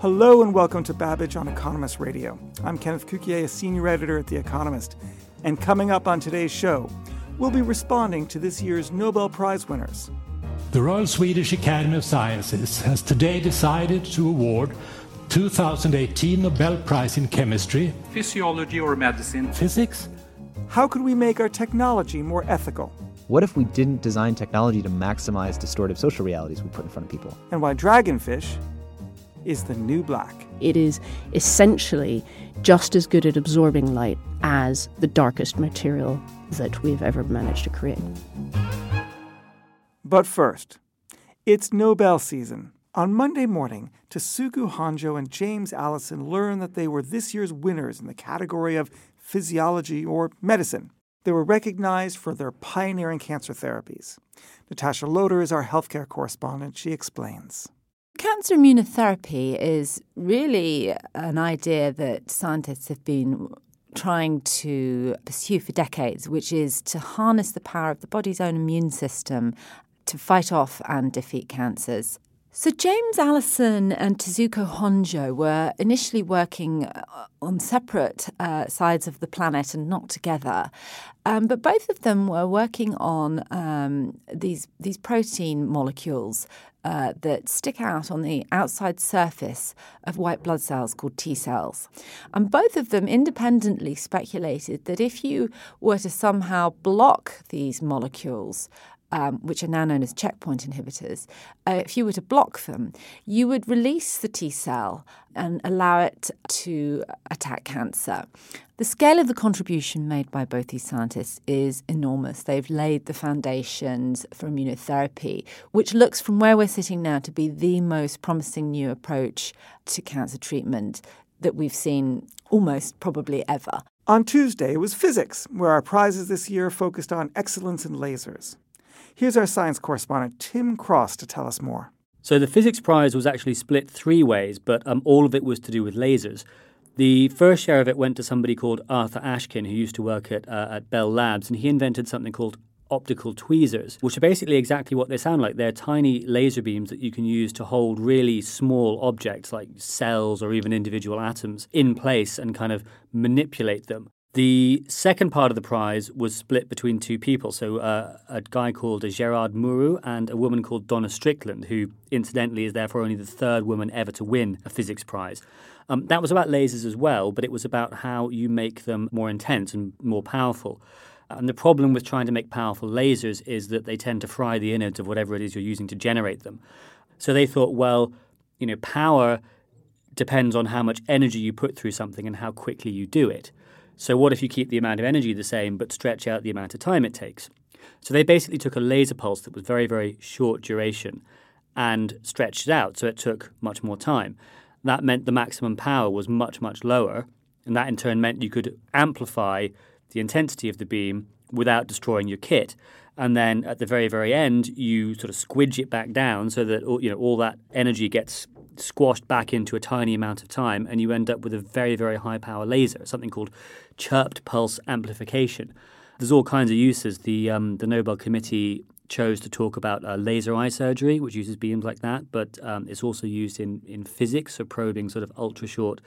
Hello and welcome to Babbage on Economist Radio. I'm Kenneth Cukier, a senior editor at The Economist. And coming up on today's show, we'll be responding to this year's Nobel Prize winners. The Royal Swedish Academy of Sciences has today decided to award 2018 Nobel Prize in Chemistry, Physiology or medicine, Physics. How could we make our technology more ethical? What if we didn't design technology to maximize distortive social realities we put in front of people? And why dragonfish is the new black. It is essentially just as good at absorbing light as the darkest material that we've ever managed to create. But first, it's Nobel season. On Monday morning, Tasuku Honjo and James Allison learned that they were this year's winners in the category of physiology or medicine. They were recognized for their pioneering cancer therapies. Natasha Loder is our healthcare correspondent. She explains. Cancer immunotherapy is really an idea that scientists have been trying to pursue for decades, which is to harness the power of the body's own immune system to fight off and defeat cancers. So, James Allison and Tasuku Honjo were initially working uh, on separate uh, sides of the planet and not together. Um, but both of them were working on um, these, these protein molecules uh, that stick out on the outside surface of white blood cells called T cells. And both of them independently speculated that if you were to somehow block these molecules, um, which are now known as checkpoint inhibitors, uh, if you were to block them, you would release the T cell and allow it to attack cancer. The scale of the contribution made by both these scientists is enormous. They've laid the foundations for immunotherapy, which looks from where we're sitting now to be the most promising new approach to cancer treatment that we've seen almost probably ever. On Tuesday, it was physics, where our prizes this year focused on excellence in lasers. Here's our science correspondent, Tim Cross, to tell us more. So, the physics prize was actually split three ways, but um, all of it was to do with lasers. The first share of it went to somebody called Arthur Ashkin, who used to work at, uh, at Bell Labs, and he invented something called optical tweezers, which are basically exactly what they sound like. They're tiny laser beams that you can use to hold really small objects like cells or even individual atoms in place and kind of manipulate them. The second part of the prize was split between two people. So, uh, a guy called Gerard Mourou and a woman called Donna Strickland, who incidentally is therefore only the third woman ever to win a physics prize. Um, that was about lasers as well, but it was about how you make them more intense and more powerful. And the problem with trying to make powerful lasers is that they tend to fry the innards of whatever it is you're using to generate them. So they thought, well, you know, power depends on how much energy you put through something and how quickly you do it. So, what if you keep the amount of energy the same but stretch out the amount of time it takes? So, they basically took a laser pulse that was very, very short duration and stretched it out. So, it took much more time. That meant the maximum power was much, much lower. And that in turn meant you could amplify the intensity of the beam without destroying your kit. And then at the very, very end, you sort of squidge it back down so that you know all that energy gets squashed back into a tiny amount of time, and you end up with a very, very high power laser, something called chirped pulse amplification. There's all kinds of uses. The um, the Nobel Committee chose to talk about uh, laser eye surgery, which uses beams like that, but um, it's also used in in physics, so probing sort of ultra short.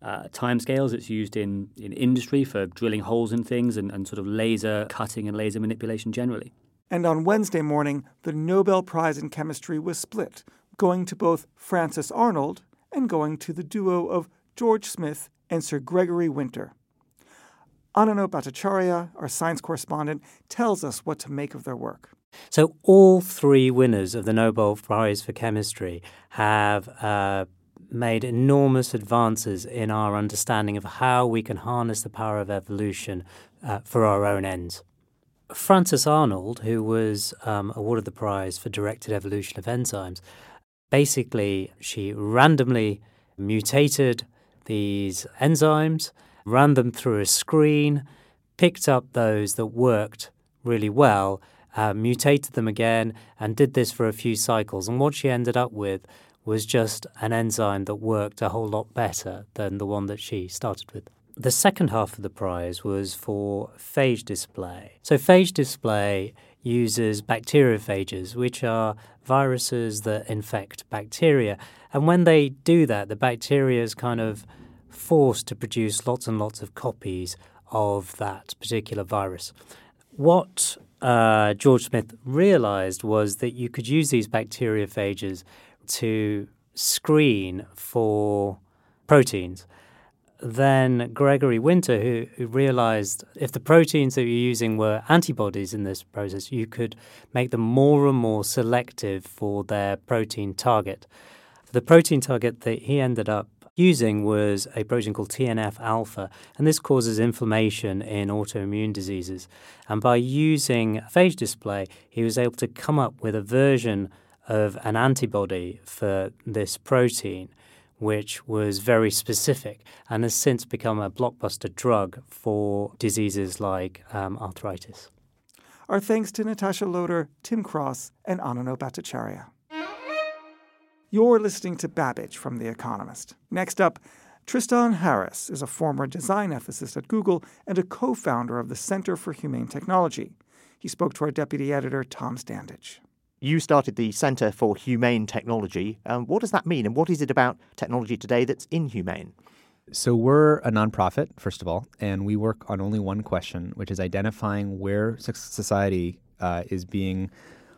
Uh, timescales. It's used in, in industry for drilling holes in things and, and sort of laser cutting and laser manipulation generally. And on Wednesday morning, the Nobel Prize in Chemistry was split, going to both Frances Arnold and going to the duo of George Smith and Sir Gregory Winter. Ananyo Bhattacharya, our science correspondent, tells us what to make of their work. So, all three winners of the Nobel Prize for Chemistry have uh, made enormous advances in our understanding of how we can harness the power of evolution uh, for our own ends. Frances Arnold, who was um, awarded the prize for directed evolution of enzymes, basically she randomly mutated these enzymes, ran them through a screen, picked up those that worked really well, uh, mutated them again, and did this for a few cycles. And what she ended up with was just an enzyme that worked a whole lot better than the one that she started with. The second half of the prize was for phage display. So, phage display uses bacteriophages, which are viruses that infect bacteria. And when they do that, the bacteria is kind of forced to produce lots and lots of copies of that particular virus. What uh, George Smith realized was that you could use these bacteriophages to screen for proteins. Then Gregory Winter, who, who, realized if the proteins that you're using were antibodies in this process, you could make them more and more selective for their protein target. The protein target that he ended up using was a protein called TNF alpha, and this causes inflammation in autoimmune diseases. And by using phage display, he was able to come up with a version of an antibody for this protein, which was very specific and has since become a blockbuster drug for diseases like um, arthritis. Our thanks to Natasha Loder, Tim Cross, and Ananyo Bhattacharya. You're listening to Babbage from The Economist. Next up, Tristan Harris is a former design ethicist at Google and a co founder of the Center for Humane Technology. He spoke to our deputy editor, Tom Standage. You started the Center for Humane Technology. Um, what does that mean, and what is it about technology today that's inhumane? So, we're a nonprofit, first of all, and we work on only one question, which is identifying where society uh, is being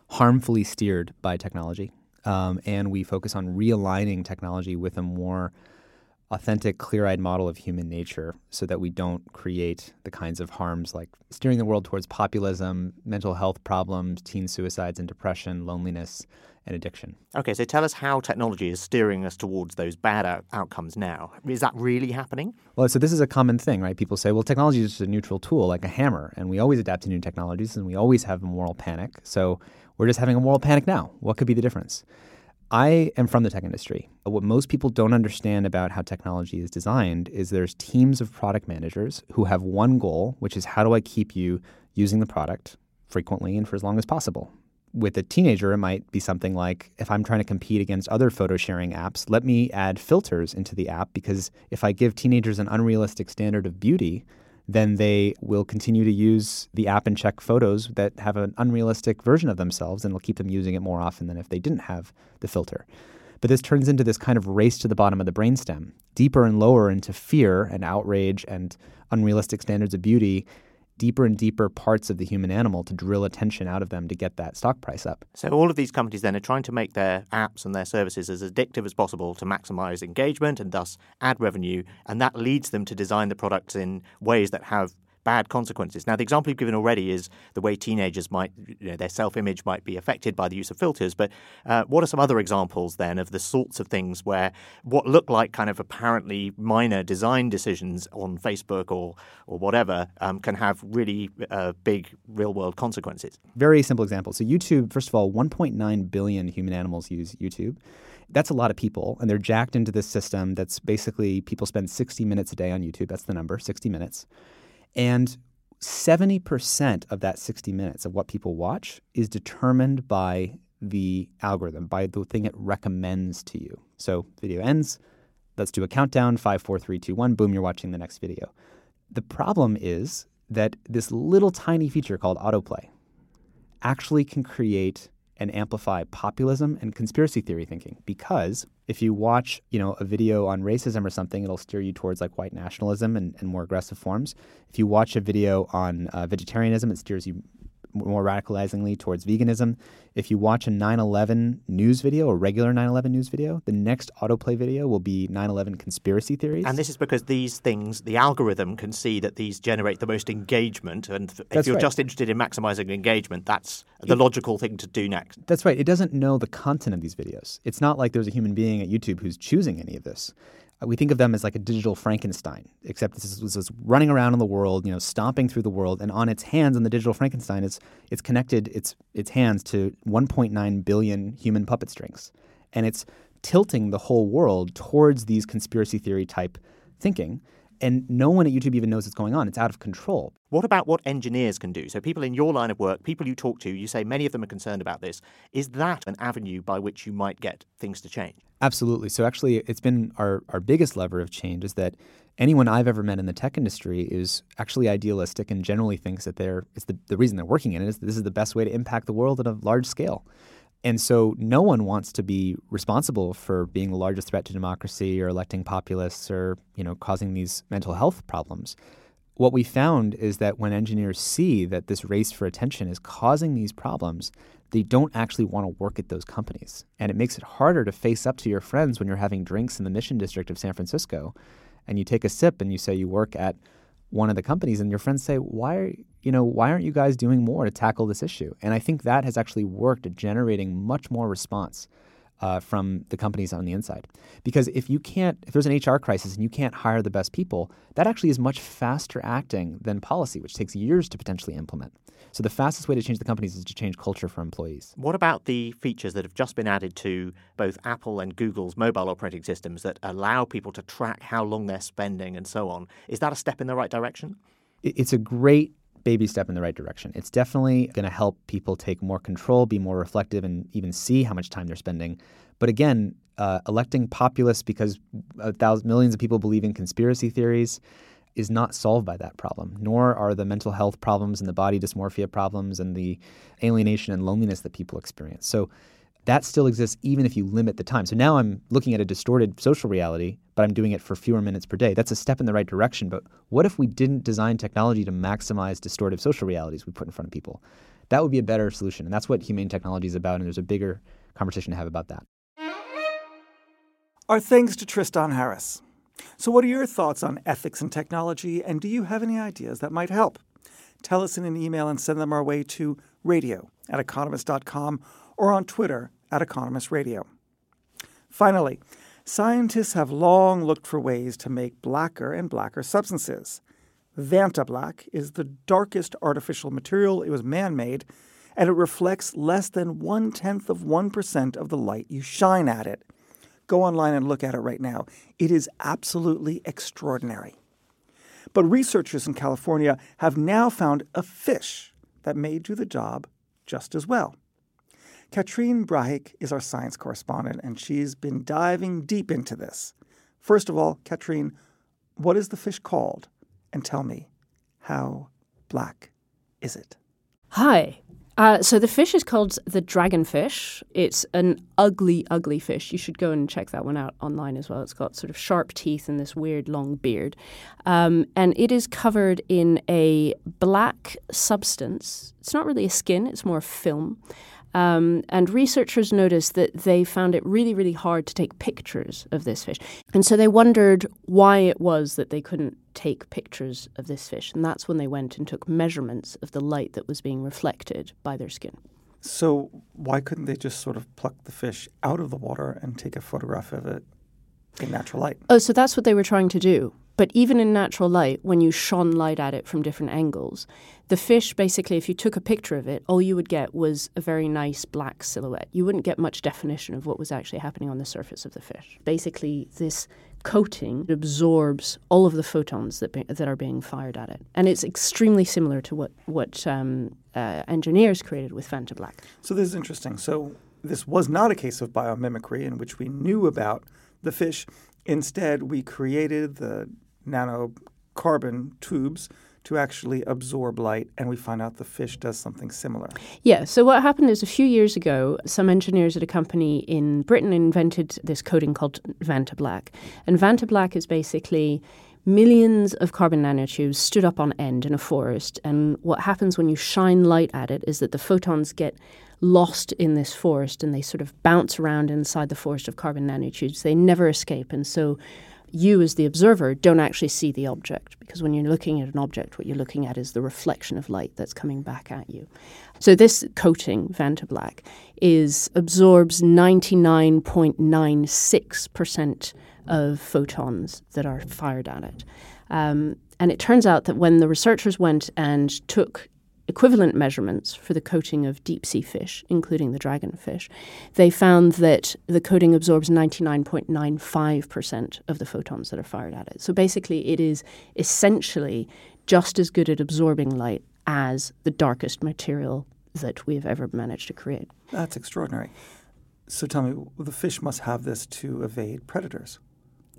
harmfully steered by technology um, and we focus on realigning technology with a more authentic, clear eyed model of human nature so that we don't create the kinds of harms like steering the world towards populism, mental health problems, teen suicides and depression, loneliness, and addiction. Okay, so tell us how technology is steering us towards those bad out- outcomes now. Is that really happening? Well, so this is a common thing, right? People say, well, technology is just a neutral tool like a hammer, and we always adapt to new technologies and we always have a moral panic. So we're just having a moral panic now. What could be the difference? I am from the tech industry. What most people don't understand about how technology is designed is there's teams of product managers who have one goal, which is how do I keep you using the product frequently and for as long as possible. With a teenager, it might be something like if I'm trying to compete against other photo sharing apps, let me add filters into the app because if I give teenagers an unrealistic standard of beauty, then they will continue to use the app and check photos that have an unrealistic version of themselves and it'll keep them using it more often than if they didn't have the filter. But this turns into this kind of race to the bottom of the brainstem, deeper and lower into fear and outrage and unrealistic standards of beauty deeper and deeper parts of the human animal to drill attention out of them to get that stock price up. So all of these companies then are trying to make their apps and their services as addictive as possible to maximize engagement and thus ad revenue, and that leads them to design the products in ways that have bad consequences. Now, the example you've given already is the way teenagers might, you know, their self image might be affected by the use of filters. But uh, what are some other examples then of the sorts of things where what look like kind of apparently minor design decisions on Facebook or, or whatever um, can have really uh, big real world consequences? Very simple example. So, YouTube, first of all, 1.9 billion human animals use YouTube that's a lot of people and they're jacked into this system that's basically people spend 60 minutes a day on youtube that's the number 60 minutes and 70% of that 60 minutes of what people watch is determined by the algorithm, by the thing it recommends to you. So, video ends, let's do a countdown five, four, three, two, one, boom, you're watching the next video. The problem is that this little tiny feature called autoplay actually can create and amplify populism and conspiracy theory thinking. Because if you watch you know a video on racism or something it'll steer you towards like white nationalism and, and more aggressive forms. If you watch a video on uh, vegetarianism it steers you more radicalizingly towards veganism. If you watch a 9 11 news video, a regular 9 11 news video, the next autoplay video will be 9 11 conspiracy theories. And this is because these things, the algorithm can see that these generate the most engagement. And if that's you're right. just interested in maximizing engagement, that's the logical thing to do next. That's right. It doesn't know the content of these videos. It's not like there's a human being at YouTube who's choosing any of this. Uh, we think of them as like a digital Frankenstein, except this is, this is running around in the world, you know, stomping through the world, and on its hands, on the digital Frankenstein, it's it's connected its its hands to 1.9 billion human puppet strings, and it's tilting the whole world towards these conspiracy theory type thinking. And no one at YouTube even knows what's going on. It's out of control. What about what engineers can do? So, people in your line of work, people you talk to, you say many of them are concerned about this. Is that an avenue by which you might get things to change? Absolutely. So, actually, it's been our, our biggest lever of change is that anyone I've ever met in the tech industry is actually idealistic and generally thinks that they're, it's the, the reason they're working in it is that this is the best way to impact the world at a large scale. And so no one wants to be responsible for being the largest threat to democracy or electing populists or, you know, causing these mental health problems. What we found is that when engineers see that this race for attention is causing these problems, they don't actually want to work at those companies. And it makes it harder to face up to your friends when you're having drinks in the Mission District of San Francisco and you take a sip and you say you work at one of the companies and your friends say, "Why you know why aren't you guys doing more to tackle this issue?" And I think that has actually worked at generating much more response uh, from the companies on the inside. Because if you can't, if there's an HR crisis and you can't hire the best people, that actually is much faster acting than policy, which takes years to potentially implement. So the fastest way to change the companies is to change culture for employees. What about the features that have just been added to both Apple and Google's mobile operating systems that allow people to track how long they're spending and so on? Is that a step in the right direction? It's a great baby step in the right direction. It's definitely going to help people take more control, be more reflective, and even see how much time they're spending. But again, uh, electing populists because thousands, millions of people believe in conspiracy theories is not solved by that problem, nor are the mental health problems and the body dysmorphia problems and the alienation and loneliness that people experience. So that still exists even if you limit the time. So now I'm looking at a distorted social reality, but I'm doing it for fewer minutes per day. That's a step in the right direction. But what if we didn't design technology to maximize distortive social realities we put in front of people? That would be a better solution. And that's what humane technology is about. And there's a bigger conversation to have about that. Our thanks to Tristan Harris. So, what are your thoughts on ethics and technology, and do you have any ideas that might help? Tell us in an email and send them our way to radio at economist.com or on Twitter at Economist Radio. Finally, scientists have long looked for ways to make blacker and blacker substances. Vantablack is the darkest artificial material. It was man made, and it reflects less than one tenth of 1% of the light you shine at it. Go online and look at it right now. It is absolutely extraordinary. But researchers in California have now found a fish that may do the job just as well. Catherine Brahic is our science correspondent, and she's been diving deep into this. First of all, Catherine, what is the fish called? And tell me, how black is it? Hi, uh, so the fish is called the dragonfish. It's an ugly, ugly fish. You should go and check that one out online as well. It's got sort of sharp teeth and this weird long beard. Um, and it is covered in a black substance. It's not really a skin, it's more a film. Um, and researchers noticed that they found it really, really hard to take pictures of this fish. And so they wondered why it was that they couldn't take pictures of this fish. And that's when they went and took measurements of the light that was being reflected by their skin. So, why couldn't they just sort of pluck the fish out of the water and take a photograph of it in natural light? Oh, so that's what they were trying to do. But even in natural light, when you shone light at it from different angles, the fish basically, if you took a picture of it, all you would get was a very nice black silhouette. You wouldn't get much definition of what was actually happening on the surface of the fish. Basically, this coating absorbs all of the photons that, be, that are being fired at it. And it's extremely similar to what, what um, uh, engineers created with Vantablack. So this is interesting. So this was not a case of biomimicry in which we knew about the fish. Instead, we created the nanocarbon tubes to actually absorb light, and we find out the fish does something similar. Yeah, so what happened is a few years ago, some engineers at a company in Britain invented this coating called Vantablack. And Vantablack is basically millions of carbon nanotubes stood up on end in a forest. And what happens when you shine light at it is that the photons get lost in this forest and they sort of bounce around inside the forest of carbon nanotubes. They never escape. And so you, as the observer, don't actually see the object because when you're looking at an object, what you're looking at is the reflection of light that's coming back at you. So this coating, Vantablack, is absorbs 99.96% of photons that are fired at it. Um, and it turns out that when the researchers went and took equivalent measurements for the coating of deep sea fish, including the dragonfish, they found that the coating absorbs 99.95% of the photons that are fired at it. So basically, it is essentially just as good at absorbing light as the darkest material that we've ever managed to create. That's extraordinary. So tell me, the fish must have this to evade predators.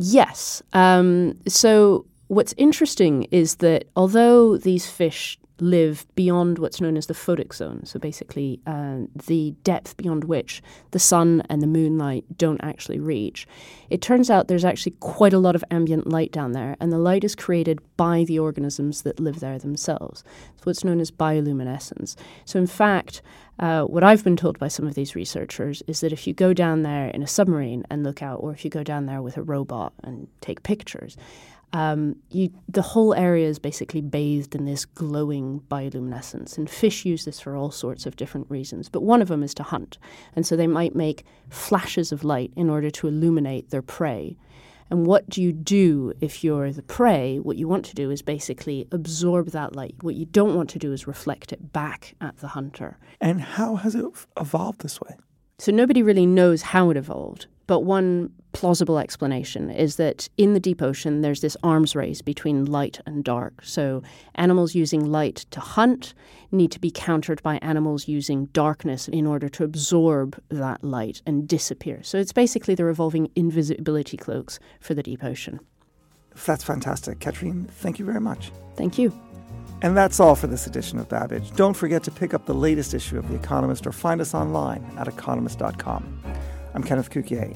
Yes. Um, so what's interesting is that although these fish live beyond what's known as the photic zone. So basically, uh, the depth beyond which the sun and the moonlight don't actually reach. It turns out there's actually quite a lot of ambient light down there, and the light is created by the organisms that live there themselves. So it's what's known as bioluminescence. So, in fact, uh, what I've been told by some of these researchers is that if you go down there in a submarine and look out, or if you go down there with a robot and take pictures, um, you, the whole area is basically bathed in this glowing bioluminescence. And fish use this for all sorts of different reasons. But one of them is to hunt. And so they might make flashes of light in order to illuminate their prey. And what do you do if you're the prey? What you want to do is basically absorb that light. What you don't want to do is reflect it back at the hunter. And how has it evolved this way? So nobody really knows how it evolved. But one plausible explanation is that in the deep ocean, there's this arms race between light and dark. So animals using light to hunt need to be countered by animals using darkness in order to absorb that light and disappear. So it's basically the revolving invisibility cloaks for the deep ocean. That's fantastic. Catherine, thank you very much. Thank you. And that's all for this edition of Babbage. Don't forget to pick up the latest issue of The Economist or find us online at economist.com. I'm Kenneth Cukier,